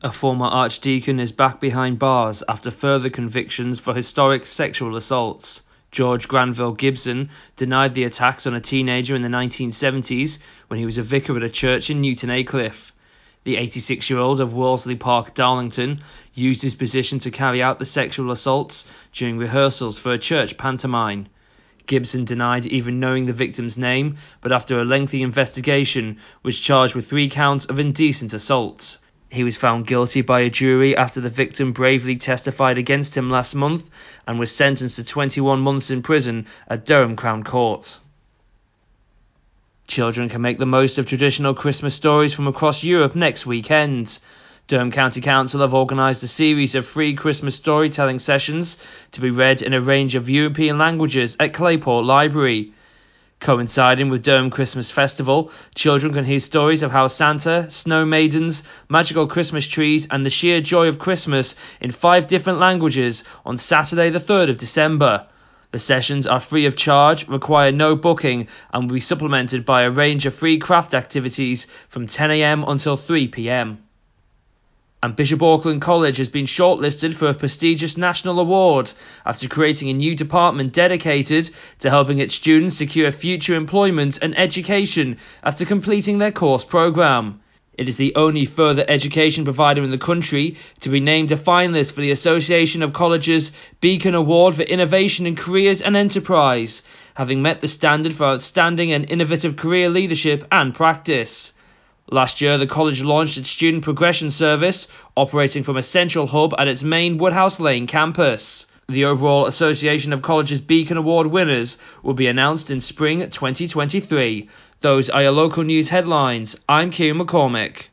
A former archdeacon is back behind bars after further convictions for historic sexual assaults. George Granville Gibson denied the attacks on a teenager in the 1970s when he was a vicar at a church in Newton Aycliffe. The 86 year old of Worsley Park, Darlington, used his position to carry out the sexual assaults during rehearsals for a church pantomime. Gibson denied even knowing the victim's name, but after a lengthy investigation was charged with three counts of indecent assault. He was found guilty by a jury after the victim bravely testified against him last month and was sentenced to 21 months in prison at Durham Crown Court. Children can make the most of traditional Christmas stories from across Europe next weekend. Durham County Council have organised a series of free Christmas storytelling sessions to be read in a range of European languages at Clayport Library. Coinciding with Durham Christmas Festival, children can hear stories of how Santa, snow maidens, magical Christmas trees, and the sheer joy of Christmas in five different languages on Saturday, the 3rd of December. The sessions are free of charge, require no booking, and will be supplemented by a range of free craft activities from 10am until 3pm and Bishop Auckland College has been shortlisted for a prestigious national award after creating a new department dedicated to helping its students secure future employment and education after completing their course programme. It is the only further education provider in the country to be named a finalist for the Association of Colleges Beacon Award for Innovation in Careers and Enterprise, having met the standard for outstanding and innovative career leadership and practice. Last year, the college launched its student progression service, operating from a central hub at its main Woodhouse Lane campus. The overall Association of Colleges Beacon Award winners will be announced in spring 2023. Those are your local news headlines. I'm Kieran McCormick.